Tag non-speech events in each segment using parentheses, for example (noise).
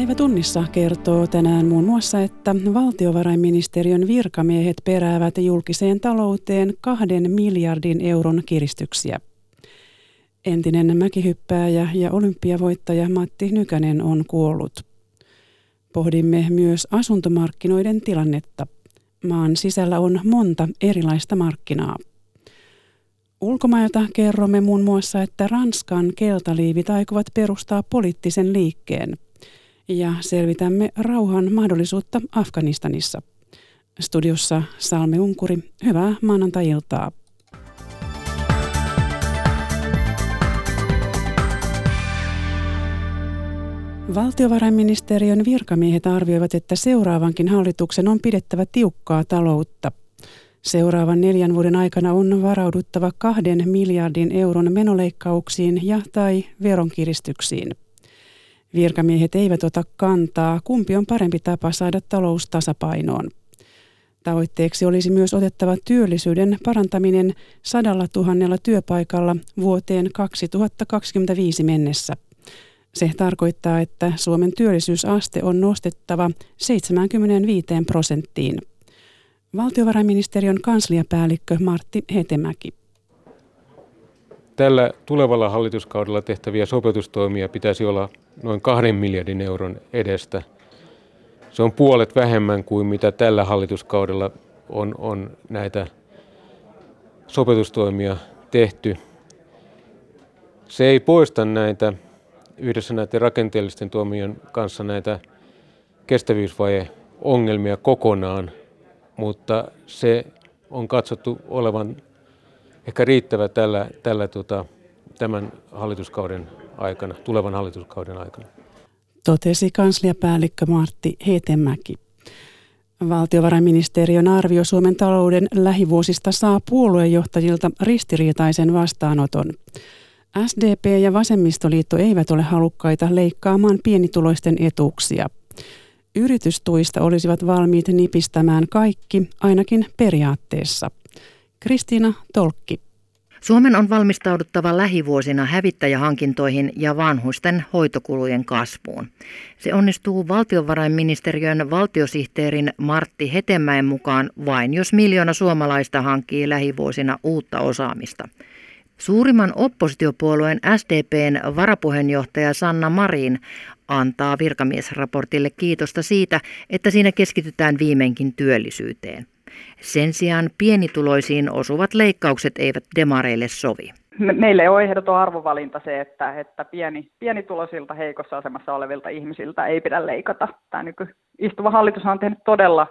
Päivä tunnissa kertoo tänään muun muassa, että valtiovarainministeriön virkamiehet peräävät julkiseen talouteen kahden miljardin euron kiristyksiä. Entinen mäkihyppääjä ja olympiavoittaja Matti Nykänen on kuollut. Pohdimme myös asuntomarkkinoiden tilannetta. Maan sisällä on monta erilaista markkinaa. Ulkomailta kerromme muun muassa, että Ranskan keltaliivit aikovat perustaa poliittisen liikkeen – ja selvitämme rauhan mahdollisuutta Afganistanissa. Studiossa Salme Unkuri, hyvää maanantai-iltaa. Valtiovarainministeriön virkamiehet arvioivat, että seuraavankin hallituksen on pidettävä tiukkaa taloutta. Seuraavan neljän vuoden aikana on varauduttava kahden miljardin euron menoleikkauksiin ja tai veronkiristyksiin. Virkamiehet eivät ota kantaa, kumpi on parempi tapa saada talous tasapainoon. Tavoitteeksi olisi myös otettava työllisyyden parantaminen sadalla tuhannella työpaikalla vuoteen 2025 mennessä. Se tarkoittaa, että Suomen työllisyysaste on nostettava 75 prosenttiin. Valtiovarainministeriön kansliapäällikkö Martti Hetemäki tällä tulevalla hallituskaudella tehtäviä sopeutustoimia pitäisi olla noin kahden miljardin euron edestä. Se on puolet vähemmän kuin mitä tällä hallituskaudella on, on näitä sopeutustoimia tehty. Se ei poista näitä yhdessä näiden rakenteellisten tuomien kanssa näitä kestävyysvaje-ongelmia kokonaan, mutta se on katsottu olevan ehkä riittävä tällä, tällä tota, tämän hallituskauden aikana, tulevan hallituskauden aikana. Totesi kansliapäällikkö Martti Hetemäki. Valtiovarainministeriön arvio Suomen talouden lähivuosista saa puoluejohtajilta ristiriitaisen vastaanoton. SDP ja Vasemmistoliitto eivät ole halukkaita leikkaamaan pienituloisten etuuksia. Yritystuista olisivat valmiit nipistämään kaikki, ainakin periaatteessa. Kristiina Tolkki. Suomen on valmistauduttava lähivuosina hävittäjähankintoihin ja vanhusten hoitokulujen kasvuun. Se onnistuu valtiovarainministeriön valtiosihteerin Martti Hetemäen mukaan vain, jos miljoona suomalaista hankkii lähivuosina uutta osaamista. Suurimman oppositiopuolueen SDPn varapuheenjohtaja Sanna Marin antaa virkamiesraportille kiitosta siitä, että siinä keskitytään viimeinkin työllisyyteen. Sen sijaan pienituloisiin osuvat leikkaukset eivät demareille sovi. Meille on ehdoton arvovalinta se, että, että pieni, pienituloisilta heikossa asemassa olevilta ihmisiltä ei pidä leikata. Tämä nyky, istuva hallitus on tehnyt todella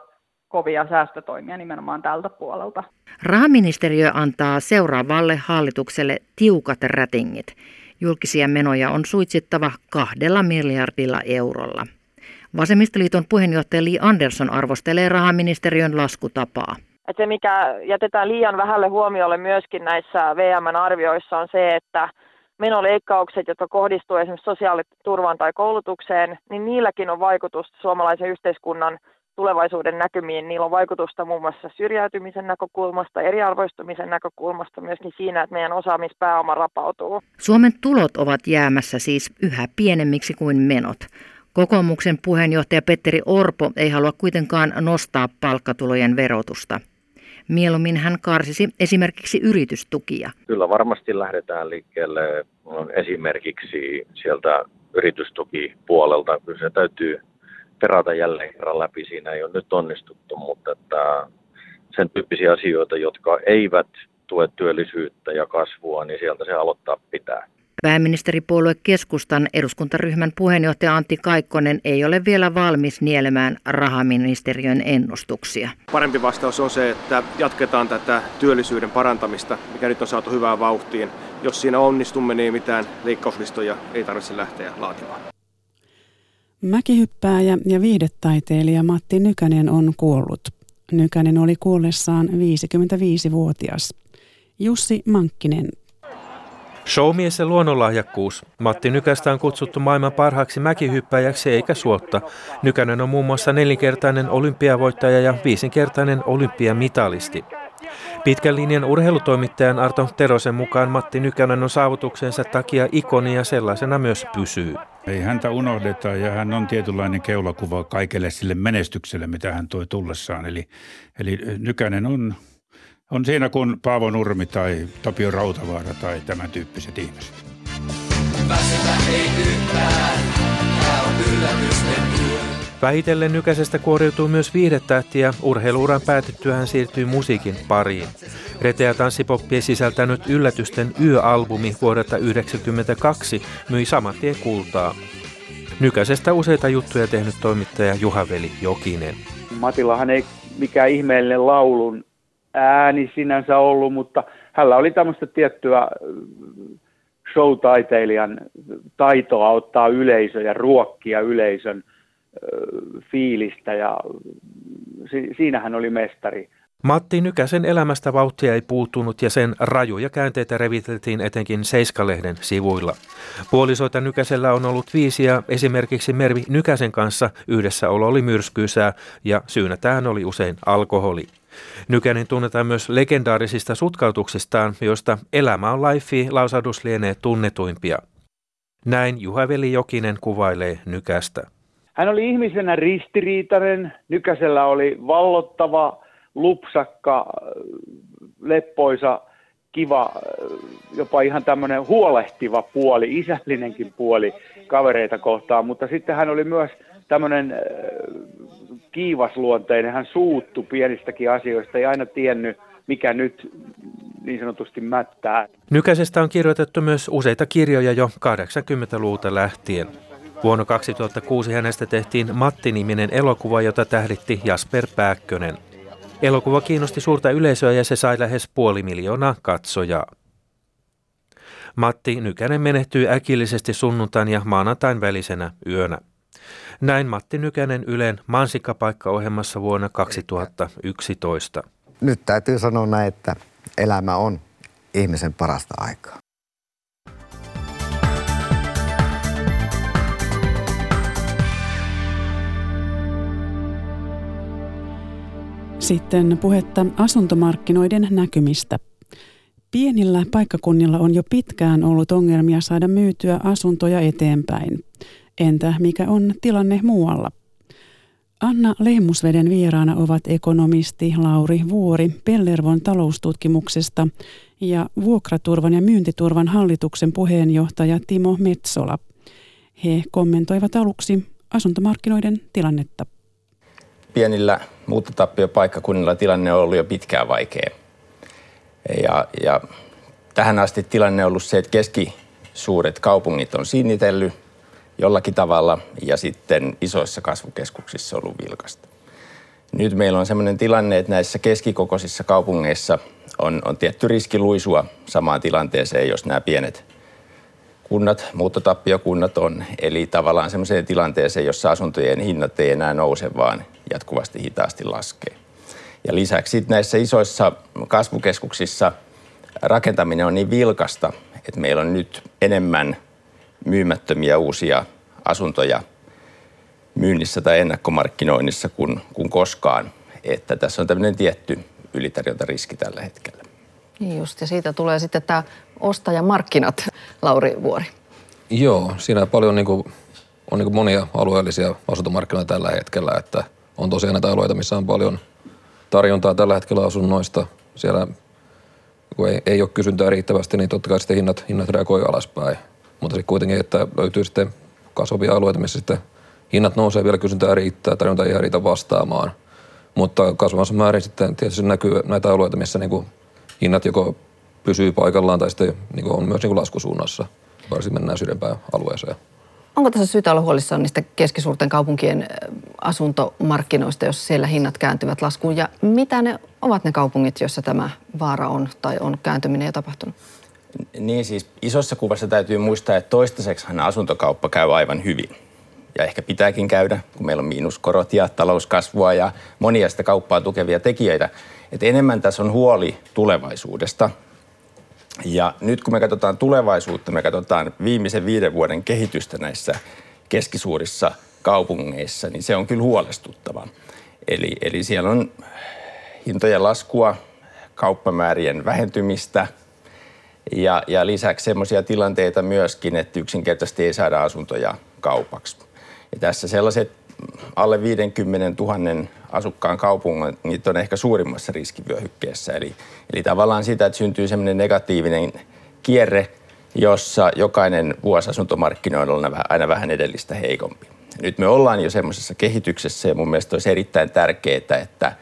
kovia säästötoimia nimenomaan tältä puolelta. Rahaministeriö antaa seuraavalle hallitukselle tiukat rätingit. Julkisia menoja on suitsittava kahdella miljardilla eurolla. Vasemmistoliiton puheenjohtaja Li Andersson arvostelee rahaministeriön laskutapaa. Et se, mikä jätetään liian vähälle huomiolle myöskin näissä VM-arvioissa on se, että menoleikkaukset, jotka kohdistuu esimerkiksi sosiaaliturvaan tai koulutukseen, niin niilläkin on vaikutusta suomalaisen yhteiskunnan tulevaisuuden näkymiin. Niillä on vaikutusta muun muassa syrjäytymisen näkökulmasta, eriarvoistumisen näkökulmasta, myöskin siinä, että meidän osaamispääoma rapautuu. Suomen tulot ovat jäämässä siis yhä pienemmiksi kuin menot. Kokoomuksen puheenjohtaja Petteri Orpo ei halua kuitenkaan nostaa palkkatulojen verotusta. Mieluummin hän karsisi esimerkiksi yritystukia. Kyllä varmasti lähdetään liikkeelle esimerkiksi sieltä yritystukipuolelta. Kyllä se täytyy perata jälleen kerran läpi. Siinä ei ole nyt onnistuttu, mutta että sen tyyppisiä asioita, jotka eivät tue työllisyyttä ja kasvua, niin sieltä se aloittaa pitää. Pääministeripuolue keskustan eduskuntaryhmän puheenjohtaja Antti Kaikkonen ei ole vielä valmis nielemään rahaministeriön ennustuksia. Parempi vastaus on se, että jatketaan tätä työllisyyden parantamista, mikä nyt on saatu hyvään vauhtiin. Jos siinä onnistumme, niin mitään leikkauslistoja ei tarvitse lähteä laatimaan. Mäkihyppääjä ja viihdetaiteilija Matti Nykänen on kuollut. Nykänen oli kuollessaan 55-vuotias. Jussi Mankkinen Showmies ja luonnonlahjakkuus. Matti Nykästä on kutsuttu maailman parhaaksi mäkihyppäjäksi eikä suotta. Nykänen on muun muassa nelinkertainen olympiavoittaja ja viisinkertainen olympiamitalisti. Pitkän linjan urheilutoimittajan Arto Terosen mukaan Matti Nykänen on saavutuksensa takia ikoni ja sellaisena myös pysyy. Ei häntä unohdeta ja hän on tietynlainen keulakuva kaikelle sille menestykselle, mitä hän toi tullessaan. Eli, eli Nykänen on, on siinä kuin Paavo Nurmi tai Tapio Rautavaara tai tämän tyyppiset ihmiset. Väsyvä ei yhtään, tämä on yllätysten Vähitellen Nykäsestä kuoriutuu myös viihdetähti ja urheiluuran päätettyä hän siirtyy musiikin pariin. Reteä tanssipoppi sisältänyt yllätysten yöalbumi vuodelta 1992 myi saman tien kultaa. Nykäsestä useita juttuja tehnyt toimittaja Juha-Veli Jokinen. Matillahan ei mikään ihmeellinen laulun ääni sinänsä ollut, mutta hänellä oli tämmöistä tiettyä showtaiteilijan taitoa ottaa yleisö ja ruokkia yleisön fiilistä ja si- siinähän oli mestari. Matti Nykäsen elämästä vauhtia ei puuttunut ja sen rajuja käänteitä reviteltiin etenkin Seiskalehden sivuilla. Puolisoita Nykäsellä on ollut viisi ja esimerkiksi Mervi Nykäsen kanssa yhdessäolo oli myrskyisää ja syynä tähän oli usein alkoholi. Nykänen tunnetaan myös legendaarisista sutkautuksistaan, joista Elämä on life lausadus lienee tunnetuimpia. Näin Juha-Veli Jokinen kuvailee Nykästä. Hän oli ihmisenä ristiriitainen, Nykäsellä oli vallottava, lupsakka, leppoisa, kiva, jopa ihan tämmöinen huolehtiva puoli, isällinenkin puoli kavereita kohtaan, mutta sitten hän oli myös tämmöinen kiivasluonteinen, hän suuttu pienistäkin asioista, ei aina tiennyt, mikä nyt niin sanotusti mättää. Nykäisestä on kirjoitettu myös useita kirjoja jo 80-luvulta lähtien. Vuonna 2006 hänestä tehtiin Matti-niminen elokuva, jota tähditti Jasper Pääkkönen. Elokuva kiinnosti suurta yleisöä ja se sai lähes puoli miljoonaa katsojaa. Matti Nykänen menehtyy äkillisesti sunnuntain ja maanantain välisenä yönä. Näin Matti Nykänen Ylen mansikkapaikka-ohjelmassa vuonna 2011. Nyt täytyy sanoa näin, että elämä on ihmisen parasta aikaa. Sitten puhetta asuntomarkkinoiden näkymistä. Pienillä paikkakunnilla on jo pitkään ollut ongelmia saada myytyä asuntoja eteenpäin. Entä mikä on tilanne muualla? Anna Lehmusveden vieraana ovat ekonomisti Lauri Vuori Pellervon taloustutkimuksesta ja Vuokraturvan ja myyntiturvan hallituksen puheenjohtaja Timo Metsola. He kommentoivat aluksi asuntomarkkinoiden tilannetta pienillä muuttotappiopaikkakunnilla tilanne on ollut jo pitkään vaikea. Ja, ja tähän asti tilanne on ollut se, että keskisuuret kaupungit on sinnitellyt jollakin tavalla ja sitten isoissa kasvukeskuksissa ollut vilkasta. Nyt meillä on sellainen tilanne, että näissä keskikokoisissa kaupungeissa on, on tietty riski luisua samaan tilanteeseen, jos nämä pienet kunnat, muuttotappiokunnat on. Eli tavallaan sellaiseen tilanteeseen, jossa asuntojen hinnat ei enää nouse, vaan jatkuvasti hitaasti laskee. Ja lisäksi näissä isoissa kasvukeskuksissa rakentaminen on niin vilkasta, että meillä on nyt enemmän myymättömiä uusia asuntoja myynnissä tai ennakkomarkkinoinnissa kuin, kuin koskaan. Että tässä on tämmöinen tietty ylitarjontariski tällä hetkellä. Niin just, ja siitä tulee sitten tämä ostajamarkkinat, Lauri Vuori. Joo, siinä paljon niin kuin, on niin kuin monia alueellisia asuntomarkkinoita tällä hetkellä, että on tosiaan näitä alueita, missä on paljon tarjontaa tällä hetkellä asunnoista. Siellä kun ei, ei ole kysyntää riittävästi, niin totta kai sitten hinnat, hinnat reagoi alaspäin. Mutta sitten kuitenkin, että löytyy sitten kasvavia alueita, missä sitten hinnat nousee vielä, kysyntää riittää, tarjonta ei riitä vastaamaan. Mutta kasvamassa määrin sitten tietysti näkyy näitä alueita, missä niin kuin hinnat joko pysyy paikallaan tai sitten niin kuin on myös niin kuin laskusuunnassa, varsinkin mennään sydänpään alueeseen. Onko tässä syytä olla huolissaan niistä keskisuurten kaupunkien asuntomarkkinoista, jos siellä hinnat kääntyvät laskuun? Ja mitä ne ovat ne kaupungit, joissa tämä vaara on tai on kääntyminen jo tapahtunut? Niin siis isossa kuvassa täytyy muistaa, että toistaiseksi asuntokauppa käy aivan hyvin. Ja ehkä pitääkin käydä, kun meillä on miinuskorot ja talouskasvua ja monia sitä kauppaa tukevia tekijöitä. Et enemmän tässä on huoli tulevaisuudesta. Ja nyt kun me katsotaan tulevaisuutta, me katsotaan viimeisen viiden vuoden kehitystä näissä keskisuurissa kaupungeissa, niin se on kyllä huolestuttava. Eli, eli siellä on hintojen laskua, kauppamäärien vähentymistä ja, ja lisäksi sellaisia tilanteita myöskin, että yksinkertaisesti ei saada asuntoja kaupaksi. Ja tässä sellaiset alle 50 000 asukkaan kaupungit on ehkä suurimmassa riskivyöhykkeessä. Eli, eli tavallaan sitä, että syntyy sellainen negatiivinen kierre, jossa jokainen vuosi asuntomarkkinoilla on aina vähän edellistä heikompi. Nyt me ollaan jo semmoisessa kehityksessä ja mun mielestä olisi erittäin tärkeää, että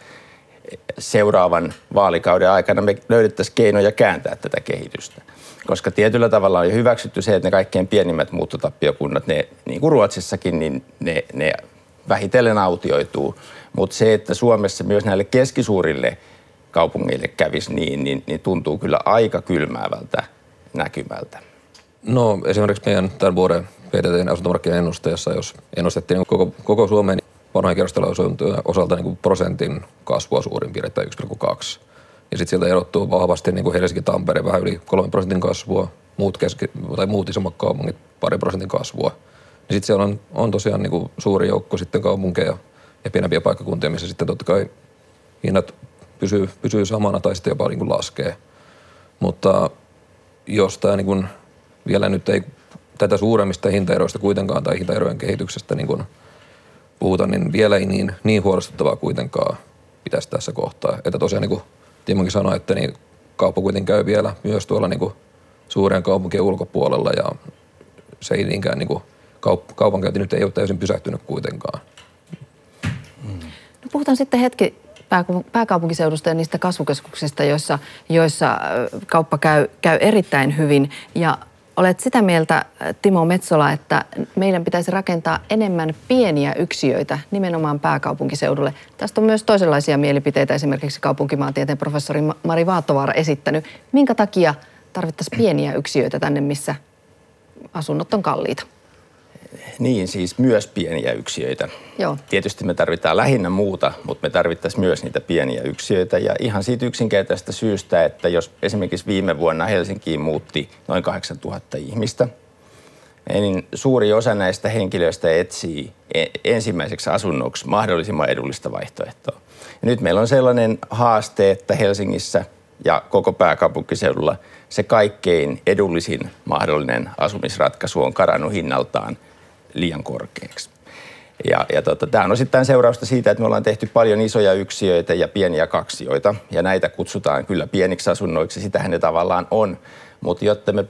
seuraavan vaalikauden aikana me löydettäisiin keinoja kääntää tätä kehitystä. Koska tietyllä tavalla on jo hyväksytty se, että ne kaikkein pienimmät muuttotappiokunnat, ne, niin kuin Ruotsissakin, niin ne, ne vähitellen autioituu. Mutta se, että Suomessa myös näille keskisuurille kaupungeille kävisi niin, niin, niin tuntuu kyllä aika kylmäävältä näkymältä. No esimerkiksi meidän tämän vuoden PDTn asuntomarkkinoiden ennusteessa, jos ennustettiin koko, koko Suomen vanhojen kerrostaloasuntojen osalta niin kuin prosentin kasvua suurin piirtein 1,2. Ja sitten sieltä erottuu vahvasti niin kuin Helsinki, Tampere vähän yli 3 prosentin kasvua, muut, keski, tai muut isommat kaupungit pari prosentin kasvua. Ja sitten siellä on, on tosiaan niin kuin suuri joukko sitten kaupunkeja ja pienempiä paikkakuntia, missä sitten totta kai hinnat pysyy, pysyy samana tai sitten jopa niin kuin laskee. Mutta jos tämä niin kuin vielä nyt ei tätä suuremmista hintaeroista kuitenkaan tai hintaerojen kehityksestä niin kuin puhuta, niin vielä ei niin, niin huolestuttavaa kuitenkaan pitäisi tässä kohtaa. Että tosiaan niin kuin Timokin sanoi, että niin kauppa kuitenkin käy vielä myös tuolla niin kuin suuren kaupunkien ulkopuolella ja se ei niinkään niin kuin kaup- kaupankäynti nyt ei ole täysin pysähtynyt kuitenkaan. No puhutaan sitten hetki pääkaupunkiseudusta ja niistä kasvukeskuksista, joissa, joissa kauppa käy, käy erittäin hyvin. Ja olet sitä mieltä, Timo Metsola, että meidän pitäisi rakentaa enemmän pieniä yksiöitä nimenomaan pääkaupunkiseudulle. Tästä on myös toisenlaisia mielipiteitä, esimerkiksi kaupunkimaantieteen professori Mari Vaattovaara esittänyt. Minkä takia tarvittaisiin pieniä yksiöitä tänne, missä asunnot on kalliita? Niin, siis myös pieniä yksiöitä. Joo. Tietysti me tarvitaan lähinnä muuta, mutta me tarvittaisiin myös niitä pieniä yksiöitä. Ja ihan siitä yksinkertaisesta syystä, että jos esimerkiksi viime vuonna Helsinkiin muutti noin 8000 ihmistä, niin suuri osa näistä henkilöistä etsii e- ensimmäiseksi asunnoksi mahdollisimman edullista vaihtoehtoa. Ja nyt meillä on sellainen haaste, että Helsingissä ja koko pääkaupunkiseudulla se kaikkein edullisin mahdollinen asumisratkaisu on karannut hinnaltaan liian korkeaksi. Ja, ja tota, tämä on osittain seurausta siitä, että me ollaan tehty paljon isoja yksiöitä ja pieniä kaksioita, ja näitä kutsutaan kyllä pieniksi asunnoiksi, sitähän ne tavallaan on. Mutta jotta me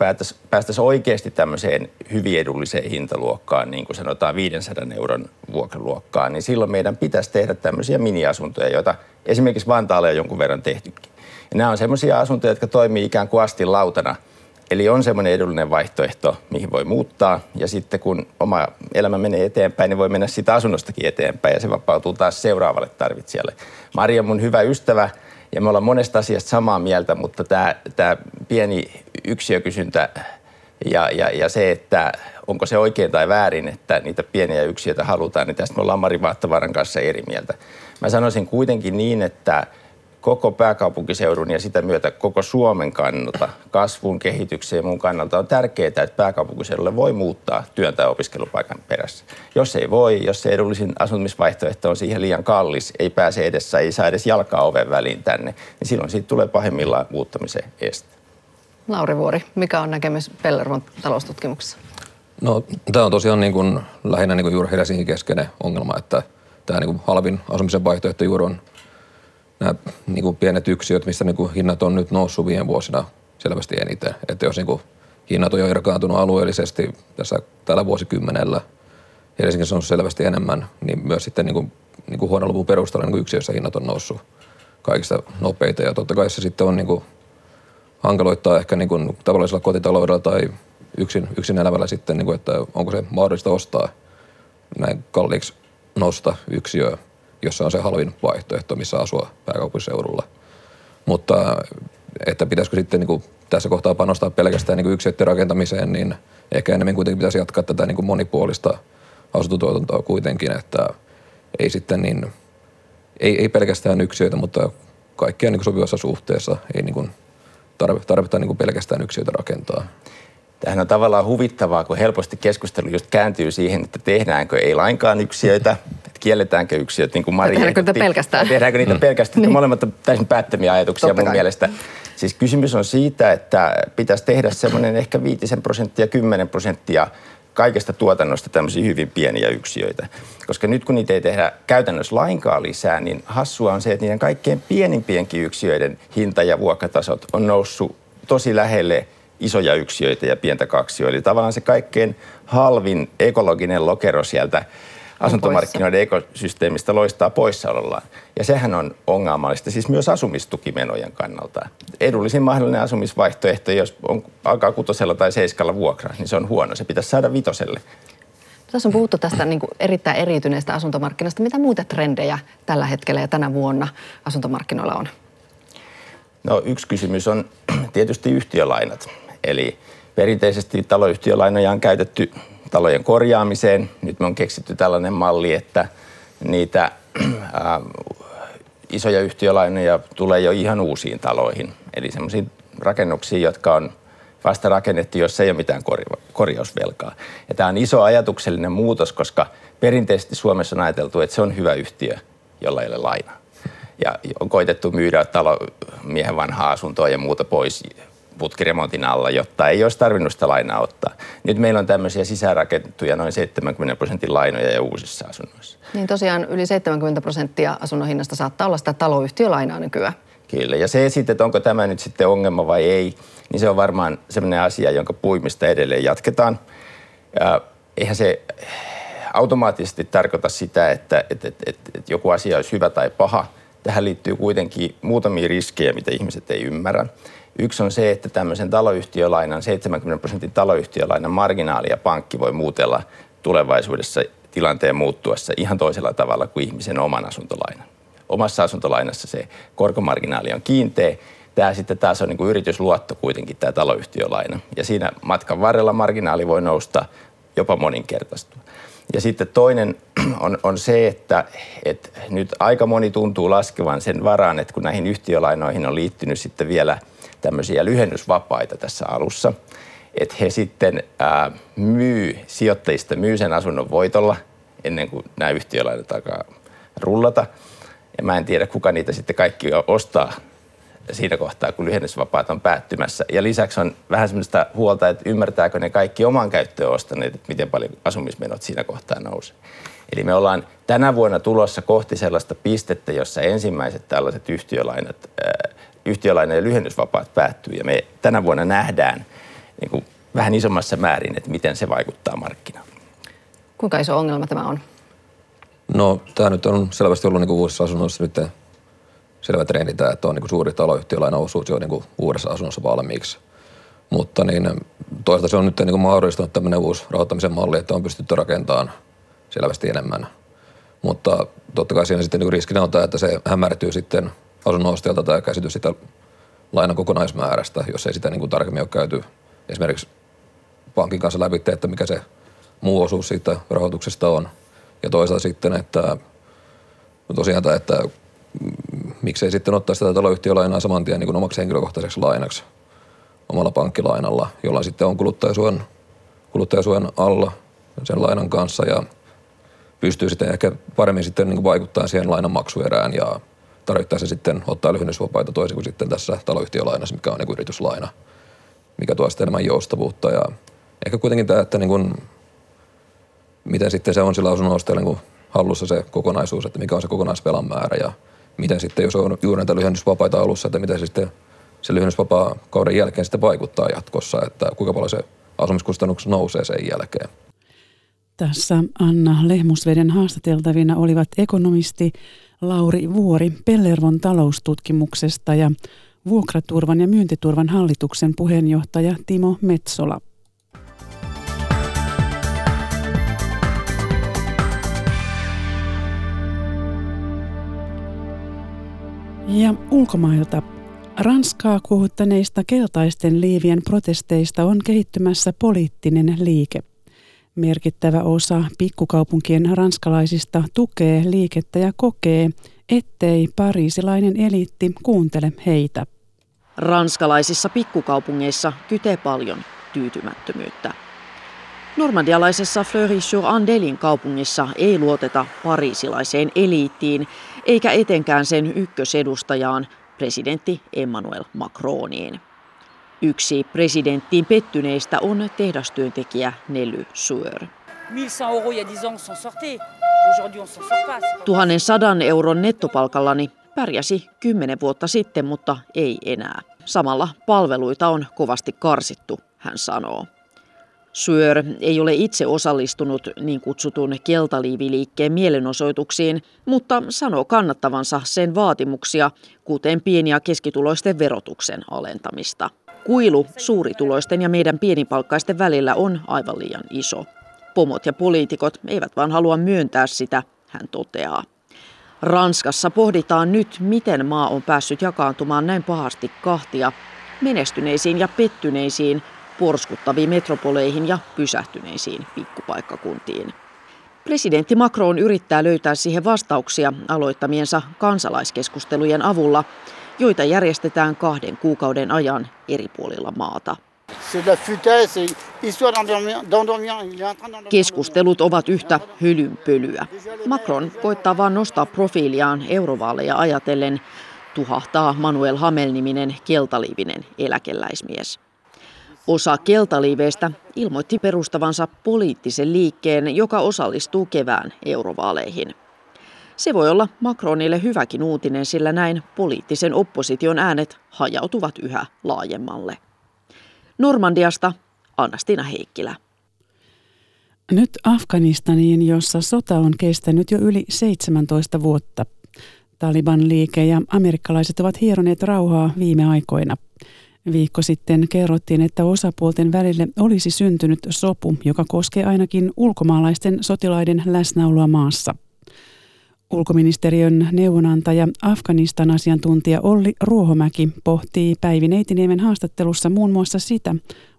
päästäisiin oikeasti tämmöiseen hyvin edulliseen hintaluokkaan, niin kuin sanotaan 500 euron vuokraluokkaan, niin silloin meidän pitäisi tehdä tämmöisiä miniasuntoja, joita esimerkiksi Vantaalla on jonkun verran tehtykin. Ja nämä on semmoisia asuntoja, jotka toimii ikään kuin astin lautana – Eli on semmoinen edullinen vaihtoehto, mihin voi muuttaa. Ja sitten kun oma elämä menee eteenpäin, niin voi mennä siitä asunnostakin eteenpäin ja se vapautuu taas seuraavalle tarvitsijalle. Maria on mun hyvä ystävä ja me ollaan monesta asiasta samaa mieltä, mutta tämä, tämä pieni yksiökysyntä ja, ja, ja se, että onko se oikein tai väärin, että niitä pieniä yksiöitä halutaan, niin tästä me ollaan Mari Vaattavaran kanssa eri mieltä. Mä sanoisin kuitenkin niin, että koko pääkaupunkiseudun ja sitä myötä koko Suomen kannalta, kasvun, kehityksen ja muun kannalta on tärkeää, että pääkaupunkiseudulle voi muuttaa työn tai opiskelupaikan perässä. Jos ei voi, jos se edullisin asumisvaihtoehto on siihen liian kallis, ei pääse edessä, ei saa edes jalkaa oven väliin tänne, niin silloin siitä tulee pahimmillaan muuttamisen este. Lauri Vuori, mikä on näkemys Pellervon taloustutkimuksessa? No, tämä on tosiaan niin kuin, lähinnä niin kuin juuri Helsingin keskeinen ongelma, että tämä niin kuin halvin asumisen vaihtoehto juuri on nämä niin kuin pienet yksiöt, missä niin kuin hinnat on nyt noussut viime vuosina selvästi eniten. Että jos niin kuin hinnat on jo erkaantunut alueellisesti tässä tällä vuosikymmenellä, Helsingissä on selvästi enemmän, niin myös sitten niin kuin, niin kuin huonon luvun perusteella niin kuin yksiöissä hinnat on noussut kaikista nopeita. Ja totta kai se sitten on niin kuin, hankaloittaa ehkä niin kuin tavallisella kotitaloudella tai yksin, yksin elävällä sitten, niin kuin, että onko se mahdollista ostaa näin kalliiksi nosta yksiöä jossa on se halvin vaihtoehto, missä asua pääkaupunkiseudulla. Mutta että pitäisikö sitten niin kuin tässä kohtaa panostaa pelkästään niin yksiöiden rakentamiseen, niin ehkä enemmän kuitenkin pitäisi jatkaa tätä niin kuin monipuolista asuntotuotantoa kuitenkin, että ei sitten niin, ei, ei pelkästään yksiöitä, mutta kaikkia niin sopivassa suhteessa ei niin kuin tarvita, tarvita niin kuin pelkästään yksiöitä rakentaa. Tähän on tavallaan huvittavaa, kun helposti keskustelu just kääntyy siihen, että tehdäänkö ei lainkaan yksiöitä, kielletäänkö yksiöt, niin kuin Mari Tehdäänkö niitä pelkästään? Tehdäänkö niitä Mm. pelkästään? Niin. Molemmat on täysin päättömiä ajatuksia Totta mun kai. mielestä. Siis kysymys on siitä, että pitäisi tehdä semmoinen ehkä 5 prosenttia, 10 prosenttia kaikesta tuotannosta tämmöisiä hyvin pieniä yksiöitä. Koska nyt kun niitä ei tehdä käytännössä lainkaan lisää, niin hassua on se, että niiden kaikkein pienimpienkin yksiöiden hinta- ja vuokratasot on noussut tosi lähelle isoja yksiöitä ja pientä kaksioita. Eli tavallaan se kaikkein halvin ekologinen lokero sieltä asuntomarkkinoiden ekosysteemistä loistaa poissaolollaan. Ja sehän on ongelmallista, siis myös asumistukimenojen kannalta. Edullisin mahdollinen asumisvaihtoehto, jos on, alkaa kutosella tai seiskalla vuokra, niin se on huono. Se pitäisi saada vitoselle. Tässä on puhuttu tästä niin kuin erittäin eriytyneestä asuntomarkkinasta. Mitä muita trendejä tällä hetkellä ja tänä vuonna asuntomarkkinoilla on? No yksi kysymys on (clears throat) tietysti yhtiölainat. Eli perinteisesti taloyhtiölainoja on käytetty talojen korjaamiseen. Nyt me on keksitty tällainen malli, että niitä ää, isoja yhtiölainoja tulee jo ihan uusiin taloihin. Eli semmoisiin rakennuksiin, jotka on vasta rakennettu, jos ei ole mitään korja- korjausvelkaa. Ja tämä on iso ajatuksellinen muutos, koska perinteisesti Suomessa on ajateltu, että se on hyvä yhtiö, jolla ei ole lainaa. Ja on koitettu myydä talomiehen vanhaa asuntoa ja muuta pois putkiremontin alla, jotta ei olisi tarvinnut sitä lainaa ottaa. Nyt meillä on tämmöisiä sisäänrakennettuja noin 70 prosentin lainoja ja uusissa asunnoissa. Niin tosiaan yli 70 prosenttia asunnon hinnasta saattaa olla sitä taloyhtiölainaa nykyään. Kyllä, ja se sitten, että onko tämä nyt sitten ongelma vai ei, niin se on varmaan sellainen asia, jonka puimista edelleen jatketaan. Ja eihän se automaattisesti tarkoita sitä, että, että, että, että, että joku asia olisi hyvä tai paha. Tähän liittyy kuitenkin muutamia riskejä, mitä ihmiset ei ymmärrä. Yksi on se, että tämmöisen taloyhtiölainan, 70 prosentin taloyhtiölainan marginaalia pankki voi muutella tulevaisuudessa tilanteen muuttuessa ihan toisella tavalla kuin ihmisen oman asuntolainan. Omassa asuntolainassa se korkomarginaali on kiinteä. Tämä sitten taas on niin kuin yritysluotto kuitenkin tämä taloyhtiölaina. Ja siinä matkan varrella marginaali voi nousta jopa moninkertaistua. Ja sitten toinen (clears throat) on, on se, että, että nyt aika moni tuntuu laskevan sen varaan, että kun näihin yhtiölainoihin on liittynyt sitten vielä tämmöisiä lyhennysvapaita tässä alussa, että he sitten ää, myy, sijoittajista myy sen asunnon voitolla ennen kuin nämä yhtiölainat alkaa rullata. Ja mä en tiedä, kuka niitä sitten kaikki ostaa siinä kohtaa, kun lyhennysvapaat on päättymässä. Ja lisäksi on vähän semmoista huolta, että ymmärtääkö ne kaikki oman käyttöön ostaneet, että miten paljon asumismenot siinä kohtaa nousee. Eli me ollaan tänä vuonna tulossa kohti sellaista pistettä, jossa ensimmäiset tällaiset yhtiölainat, yhtiölainojen lyhennysvapaat päättyy. Ja me tänä vuonna nähdään niin kuin vähän isommassa määrin, että miten se vaikuttaa markkinaan. Kuinka iso ongelma tämä on? No tämä nyt on selvästi ollut niin kuin uusissa asunnoissa nyt selvä trendi tämä, että on niin kuin suuri taloyhtiölainen osuus jo niin kuin uudessa asunnossa valmiiksi. Mutta niin, toisaalta se on nyt niin kuin mahdollistanut tämmöinen uusi rahoittamisen malli, että on pystytty rakentamaan selvästi enemmän. Mutta totta kai siinä sitten niin riskinä on tämä, että se hämärtyy sitten asunnostajalta tämä käsitys sitä lainan kokonaismäärästä, jos ei sitä niin kuin tarkemmin ole käyty esimerkiksi pankin kanssa läpi, että mikä se muu osuus siitä rahoituksesta on. Ja toisaalta sitten, että no tosiaan tämä, että mm, miksei sitten ottaa sitä taloyhtiölainaa saman tien niin kuin omaksi henkilökohtaiseksi lainaksi omalla pankkilainalla, jolla sitten on kuluttajasuojan, kuluttajasuojan alla sen lainan kanssa ja pystyy sitten ehkä paremmin sitten niin vaikuttaa siihen lainan maksuerään ja tarvittaessa sitten ottaa lyhennysvapaita toisin kuin sitten tässä taloyhtiölainassa, mikä on niin yrityslaina, mikä tuo sitten enemmän joustavuutta ja ehkä kuitenkin tämä, että niin kuin, miten sitten se on sillä asunnonostajalla niin hallussa se kokonaisuus, että mikä on se kokonaisvelan määrä ja miten sitten, jos on juuri näitä lyhennysvapaita alussa, että miten se sitten se lyhennysvapaa kauden jälkeen sitten vaikuttaa jatkossa, että kuinka paljon se asumiskustannukset nousee sen jälkeen. Tässä Anna Lehmusveden haastateltavina olivat ekonomisti Lauri Vuori Pellervon taloustutkimuksesta ja Vuokraturvan ja myyntiturvan hallituksen puheenjohtaja Timo Metsola. Ja ulkomailta. Ranskaa kuohuttaneista keltaisten liivien protesteista on kehittymässä poliittinen liike. Merkittävä osa pikkukaupunkien ranskalaisista tukee liikettä ja kokee, ettei pariisilainen eliitti kuuntele heitä. Ranskalaisissa pikkukaupungeissa kytee paljon tyytymättömyyttä. Normandialaisessa Fleury-sur-Andelin kaupungissa ei luoteta pariisilaiseen eliittiin, eikä etenkään sen ykkösedustajaan, presidentti Emmanuel Macroniin. Yksi presidenttiin pettyneistä on tehdastyöntekijä Nelly Sueur. 1100 euron nettopalkallani pärjäsi kymmenen vuotta sitten, mutta ei enää. Samalla palveluita on kovasti karsittu, hän sanoo. Syör ei ole itse osallistunut niin kutsutun keltaliiviliikkeen mielenosoituksiin, mutta sanoo kannattavansa sen vaatimuksia, kuten pieni- ja keskituloisten verotuksen alentamista. Kuilu suurituloisten ja meidän pienipalkkaisten välillä on aivan liian iso. Pomot ja poliitikot eivät vaan halua myöntää sitä, hän toteaa. Ranskassa pohditaan nyt, miten maa on päässyt jakaantumaan näin pahasti kahtia menestyneisiin ja pettyneisiin, porskuttaviin metropoleihin ja pysähtyneisiin pikkupaikkakuntiin. Presidentti Macron yrittää löytää siihen vastauksia aloittamiensa kansalaiskeskustelujen avulla, joita järjestetään kahden kuukauden ajan eri puolilla maata. Keskustelut ovat yhtä hylynpölyä. Macron koittaa vain nostaa profiiliaan eurovaaleja ajatellen, tuhahtaa Manuel Hamel-niminen keltaliivinen eläkeläismies. Osa keltaliiveistä ilmoitti perustavansa poliittisen liikkeen, joka osallistuu kevään eurovaaleihin. Se voi olla Macronille hyväkin uutinen, sillä näin poliittisen opposition äänet hajautuvat yhä laajemmalle. Normandiasta Anastina Heikkilä. Nyt Afganistaniin, jossa sota on kestänyt jo yli 17 vuotta. Taliban-liike ja amerikkalaiset ovat hieroneet rauhaa viime aikoina. Viikko sitten kerrottiin, että osapuolten välille olisi syntynyt sopu, joka koskee ainakin ulkomaalaisten sotilaiden läsnäoloa maassa. Ulkoministeriön neuvonantaja Afganistan asiantuntija Olli Ruohomäki pohtii Päivi Neitiniemen haastattelussa muun muassa sitä,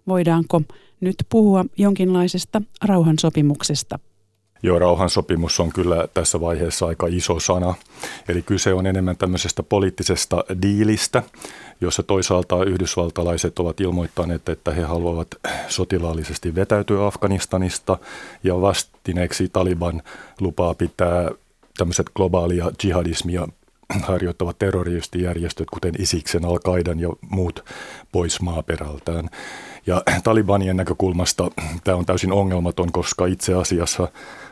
voidaanko nyt puhua jonkinlaisesta rauhansopimuksesta. Joo, rauhansopimus on kyllä tässä vaiheessa aika iso sana. Eli kyse on enemmän tämmöisestä poliittisesta diilistä, jossa toisaalta yhdysvaltalaiset ovat ilmoittaneet, että he haluavat sotilaallisesti vetäytyä Afganistanista ja vastineeksi Taliban lupaa pitää tämmöiset globaalia jihadismia harjoittavat terroristijärjestöt, kuten Isiksen, Al-Qaidan ja muut pois maaperältään. Ja Talibanien näkökulmasta tämä on täysin ongelmaton, koska itse asiassa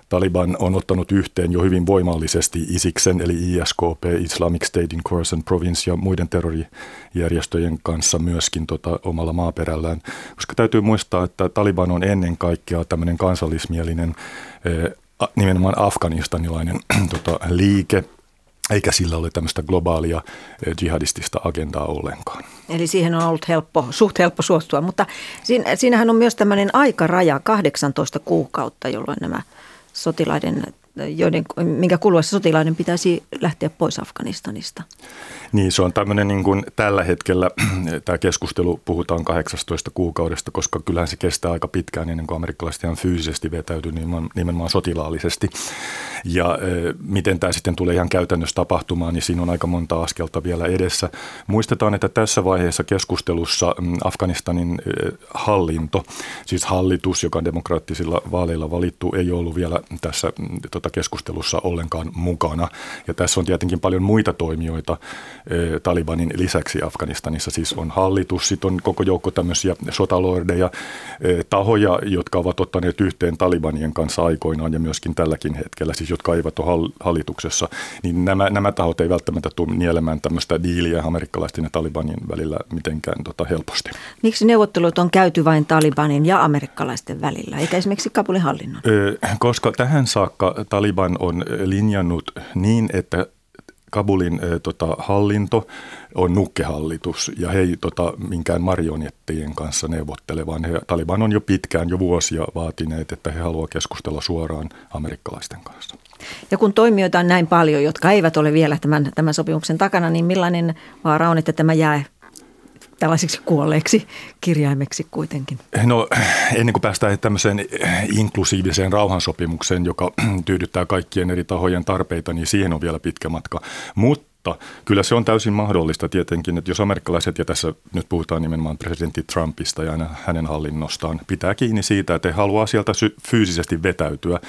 Taliban on ottanut yhteen jo hyvin voimallisesti ISIKsen eli ISKP, Islamic State in Khorasan Province ja muiden terrorijärjestöjen kanssa myöskin tota, omalla maaperällään. Koska täytyy muistaa, että Taliban on ennen kaikkea tämmöinen kansallismielinen eh, nimenomaan afganistanilainen (clears throat) tota, liike, eikä sillä ole tämmöistä globaalia eh, jihadistista agendaa ollenkaan. Eli siihen on ollut helppo, suht helppo suostua, mutta siinä, siinähän on myös tämmöinen aikaraja, 18 kuukautta, jolloin nämä sotilaiden, joiden, minkä kuluessa sotilaiden pitäisi lähteä pois Afganistanista. Niin, se on tämmöinen niin kuin tällä hetkellä, (clears throat) tämä keskustelu puhutaan 18 kuukaudesta, koska kyllähän se kestää aika pitkään ennen kuin amerikkalaiset ihan fyysisesti vetäytyy nimenomaan, sotilaallisesti. Ja e, miten tämä sitten tulee ihan käytännössä tapahtumaan, niin siinä on aika monta askelta vielä edessä. Muistetaan, että tässä vaiheessa keskustelussa Afganistanin e, hallinto, siis hallitus, joka on demokraattisilla vaaleilla valittu, ei ollut vielä tässä tota keskustelussa ollenkaan mukana. Ja tässä on tietenkin paljon muita toimijoita, Talibanin lisäksi Afganistanissa siis on hallitus, sitten on koko joukko tämmöisiä sotalordeja, tahoja, jotka ovat ottaneet yhteen Talibanien kanssa aikoinaan ja myöskin tälläkin hetkellä, siis jotka eivät ole hallituksessa, niin nämä, nämä tahot ei välttämättä tule nielemään tämmöistä diiliä amerikkalaisten ja Talibanin välillä mitenkään tota, helposti. Miksi neuvottelut on käyty vain Talibanin ja amerikkalaisten välillä, eikä esimerkiksi Kabulin hallinnon? Koska tähän saakka Taliban on linjannut niin, että Kabulin e, tota, hallinto on nukkehallitus ja he ei tota, minkään marionettien kanssa neuvottele, vaan he, Taliban on jo pitkään, jo vuosia vaatineet, että he haluavat keskustella suoraan amerikkalaisten kanssa. Ja kun toimijoita on näin paljon, jotka eivät ole vielä tämän, tämän sopimuksen takana, niin millainen vaara on, että tämä jää tällaiseksi kuolleeksi kirjaimeksi kuitenkin? No ennen kuin päästään tämmöiseen inklusiiviseen rauhansopimukseen, joka (clears throat) tyydyttää kaikkien eri tahojen tarpeita, niin siihen on vielä pitkä matka. Mutta kyllä se on täysin mahdollista tietenkin, että jos amerikkalaiset, ja tässä nyt puhutaan nimenomaan presidentti Trumpista ja hänen hallinnostaan, pitää kiinni siitä, että he haluaa sieltä fyysisesti vetäytyä,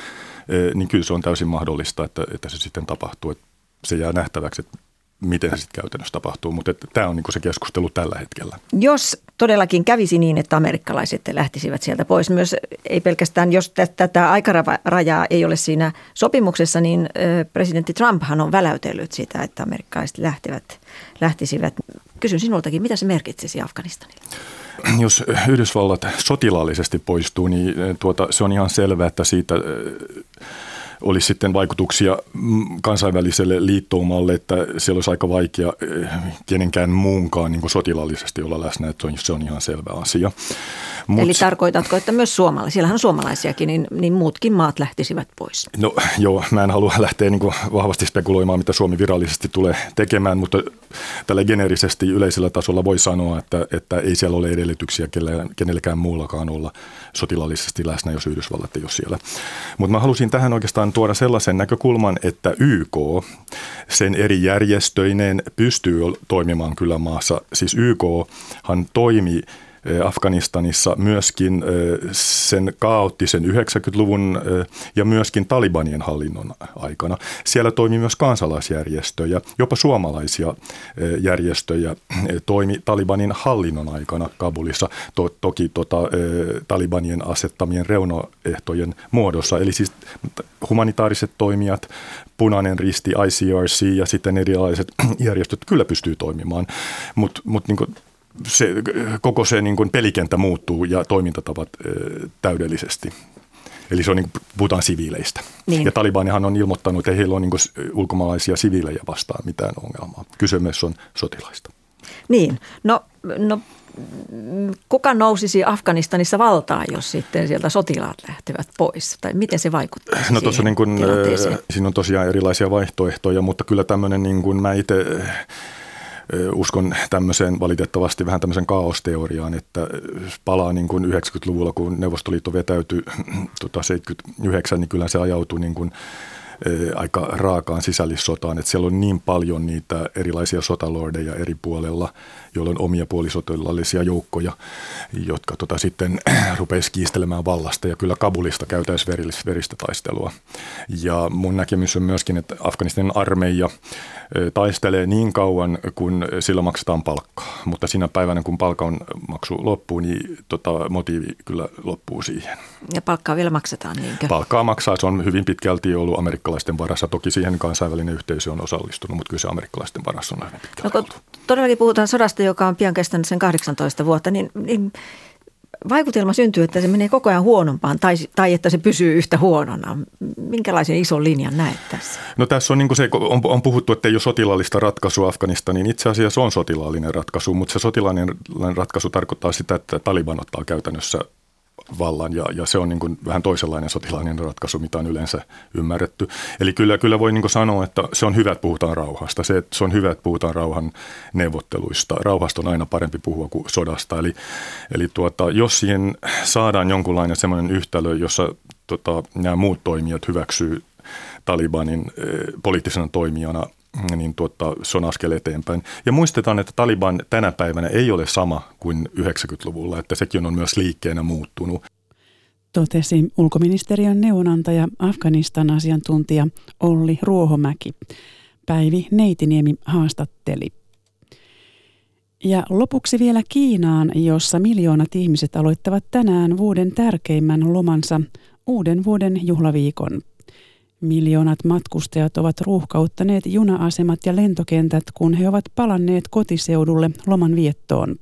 niin kyllä se on täysin mahdollista, että, että se sitten tapahtuu. Että se jää nähtäväksi, että miten se sitten käytännössä tapahtuu, mutta tämä on niin se keskustelu tällä hetkellä. Jos todellakin kävisi niin, että amerikkalaiset lähtisivät sieltä pois, myös ei pelkästään, jos tätä aikarajaa ei ole siinä sopimuksessa, niin presidentti Trumphan on väläytellyt sitä, että amerikkalaiset lähtevät, lähtisivät. Kysyn sinultakin, mitä se merkitsisi Afganistanille? Jos Yhdysvallat sotilaallisesti poistuu, niin tuota, se on ihan selvää, että siitä olisi sitten vaikutuksia kansainväliselle liittoumalle, että siellä olisi aika vaikea eh, kenenkään muunkaan niin sotilaallisesti olla läsnä, että se on ihan selvä asia. Mut, Eli tarkoitatko, että myös suomalaisia, siellähän on suomalaisiakin, niin, niin muutkin maat lähtisivät pois? No joo, mä en halua lähteä niin vahvasti spekuloimaan, mitä Suomi virallisesti tulee tekemään, mutta tällä geneerisesti yleisellä tasolla voi sanoa, että, että ei siellä ole edellytyksiä kenellekään muullakaan olla sotilaallisesti läsnä, jos Yhdysvallat ei ole siellä. Mutta mä halusin tähän oikeastaan tuoda sellaisen näkökulman, että YK sen eri järjestöineen pystyy toimimaan kyllä maassa. Siis YKhan toimi Afganistanissa myöskin sen kaoottisen 90-luvun ja myöskin Talibanien hallinnon aikana. Siellä toimi myös kansalaisjärjestöjä, jopa suomalaisia järjestöjä toimi Talibanin hallinnon aikana Kabulissa, to, toki tota, Talibanien asettamien reunoehtojen muodossa. Eli siis humanitaariset toimijat, Punainen Risti, ICRC ja sitten erilaiset (clears throat) järjestöt kyllä pystyy toimimaan, mutta mut niin se, koko se niin kuin pelikenttä muuttuu ja toimintatavat täydellisesti. Eli se on niin kuin, puhutaan siviileistä. Niin. Ja Talibanihan on ilmoittanut, että heillä on niin kuin ulkomaalaisia siviilejä vastaan mitään ongelmaa. Kysymys on sotilaista. Niin, no, no kuka nousisi Afganistanissa valtaan, jos sitten sieltä sotilaat lähtevät pois? Tai miten se vaikuttaa? No tuossa niin kuin, siinä on tosiaan erilaisia vaihtoehtoja, mutta kyllä tämmöinen, niin kuin mä itse uskon tämmöiseen valitettavasti vähän tämmöisen kaosteoriaan, että palaa niin kuin 90-luvulla, kun Neuvostoliitto vetäytyi (clears throat) tota 79, niin kyllä se ajautui niin kuin aika raakaan sisällissotaan, että siellä on niin paljon niitä erilaisia sotalordeja eri puolella, joilla on omia puolisotilaallisia joukkoja, jotka tota sitten (clears throat) rupeisi kiistelemään vallasta ja kyllä Kabulista käytäisi veristä taistelua. Ja mun näkemys on myöskin, että Afganistanin armeija taistelee niin kauan, kun sillä maksetaan palkkaa, mutta siinä päivänä, kun palkan maksu loppuu, niin tota, motiivi kyllä loppuu siihen. Ja palkkaa vielä maksetaan, niinkö? Palkkaa maksaa, se on hyvin pitkälti ollut amerikkalaisten varassa. Toki siihen kansainvälinen yhteisö on osallistunut, mutta kyllä se amerikkalaisten varassa on hyvin pitkälti no, Todellakin puhutaan sodasta, joka on pian kestänyt sen 18 vuotta, niin, niin vaikutelma syntyy, että se menee koko ajan huonompaan tai, tai että se pysyy yhtä huonona. Minkälaisen ison linjan näet tässä? No tässä on, niin se, on, on puhuttu, että ei ole sotilaallista ratkaisua Afganistaniin. Itse asiassa on sotilaallinen ratkaisu, mutta se sotilaallinen ratkaisu tarkoittaa sitä, että Taliban ottaa käytännössä vallan ja, ja se on niin kuin vähän toisenlainen sotilainen ratkaisu, mitä on yleensä ymmärretty. Eli kyllä, kyllä voi niin kuin sanoa, että se on hyvä, että puhutaan rauhasta. Se, että se on hyvä, että puhutaan rauhan neuvotteluista. Rauhasta on aina parempi puhua kuin sodasta. Eli, eli tuota, jos siihen saadaan jonkunlainen sellainen yhtälö, jossa tota, nämä muut toimijat hyväksyy Talibanin e, poliittisena toimijana – niin tuota, se on askel eteenpäin. Ja muistetaan, että Taliban tänä päivänä ei ole sama kuin 90-luvulla, että sekin on myös liikkeenä muuttunut. Totesi ulkoministeriön neuvonantaja Afganistan asiantuntija Olli Ruohomäki. Päivi Neitiniemi haastatteli. Ja lopuksi vielä Kiinaan, jossa miljoonat ihmiset aloittavat tänään vuoden tärkeimmän lomansa, uuden vuoden juhlaviikon. Miljoonat matkustajat ovat ruuhkauttaneet juna-asemat ja lentokentät, kun he ovat palanneet kotiseudulle loman viettoon.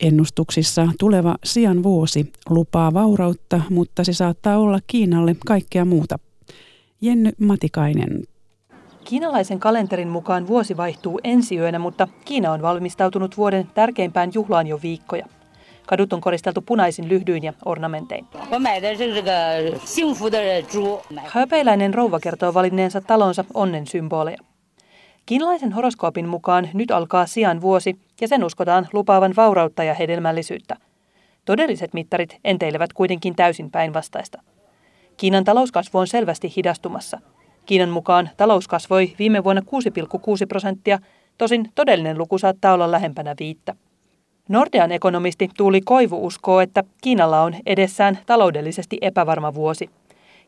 Ennustuksissa tuleva sian vuosi lupaa vaurautta, mutta se saattaa olla Kiinalle kaikkea muuta. Jenny Matikainen. Kiinalaisen kalenterin mukaan vuosi vaihtuu ensi yönä, mutta Kiina on valmistautunut vuoden tärkeimpään juhlaan jo viikkoja. Kadut on koristeltu punaisin lyhdyin ja ornamentein. Höpeiläinen rouva kertoo valinneensa talonsa onnen symboleja. Kiinalaisen horoskoopin mukaan nyt alkaa sian vuosi ja sen uskotaan lupaavan vaurautta ja hedelmällisyyttä. Todelliset mittarit enteilevät kuitenkin täysin päinvastaista. Kiinan talouskasvu on selvästi hidastumassa. Kiinan mukaan talous kasvoi viime vuonna 6,6 prosenttia, tosin todellinen luku saattaa olla lähempänä viittä. Nordean ekonomisti Tuuli Koivu uskoo, että Kiinalla on edessään taloudellisesti epävarma vuosi.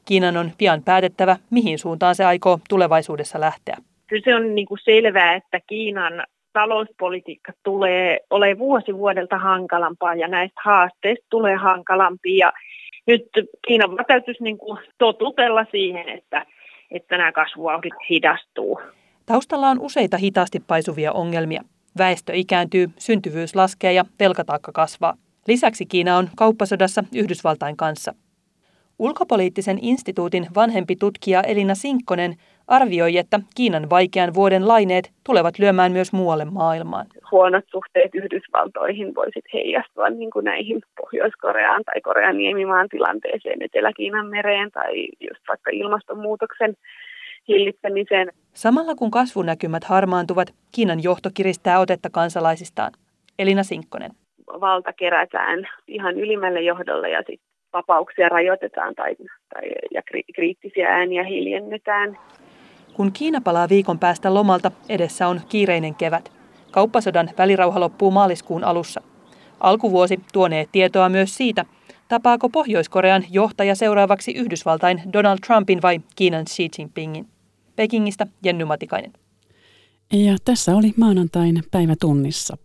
Kiinan on pian päätettävä, mihin suuntaan se aikoo tulevaisuudessa lähteä. Kyllä se on niin kuin selvää, että Kiinan talouspolitiikka tulee ole vuosi vuodelta hankalampaa ja näistä haasteista tulee hankalampia. nyt Kiinan täytyisi niin kuin totutella siihen, että, että nämä kasvuvauhdit hidastuu. Taustalla on useita hitaasti paisuvia ongelmia. Väestö ikääntyy, syntyvyys laskee ja velkataakka kasvaa. Lisäksi Kiina on kauppasodassa Yhdysvaltain kanssa. Ulkopoliittisen instituutin vanhempi tutkija Elina Sinkkonen arvioi, että Kiinan vaikean vuoden laineet tulevat lyömään myös muualle maailmaan. Huonot suhteet Yhdysvaltoihin voisit heijastua niin kuin näihin Pohjois-Koreaan tai Korean niemimaan tilanteeseen Etelä-Kiinan mereen tai just vaikka ilmastonmuutoksen hillitsemiseen. Samalla kun kasvunäkymät harmaantuvat, Kiinan johto kiristää otetta kansalaisistaan. Elina Sinkkonen. Valta kerätään ihan ylimmälle johdolle ja sitten vapauksia rajoitetaan tai, tai, ja kri- kriittisiä ääniä hiljennetään. Kun Kiina palaa viikon päästä lomalta, edessä on kiireinen kevät. Kauppasodan välirauha loppuu maaliskuun alussa. Alkuvuosi tuonee tietoa myös siitä, tapaako Pohjois-Korean johtaja seuraavaksi Yhdysvaltain Donald Trumpin vai Kiinan Xi Jinpingin. Pekingistä Jenny Matikainen. Ja tässä oli maanantain päivä tunnissa.